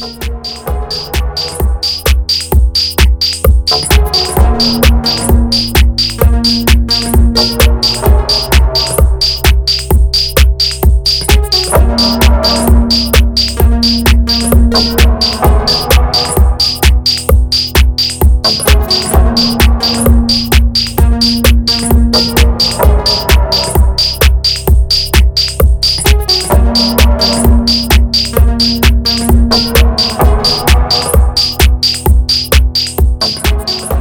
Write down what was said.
Thank Bye.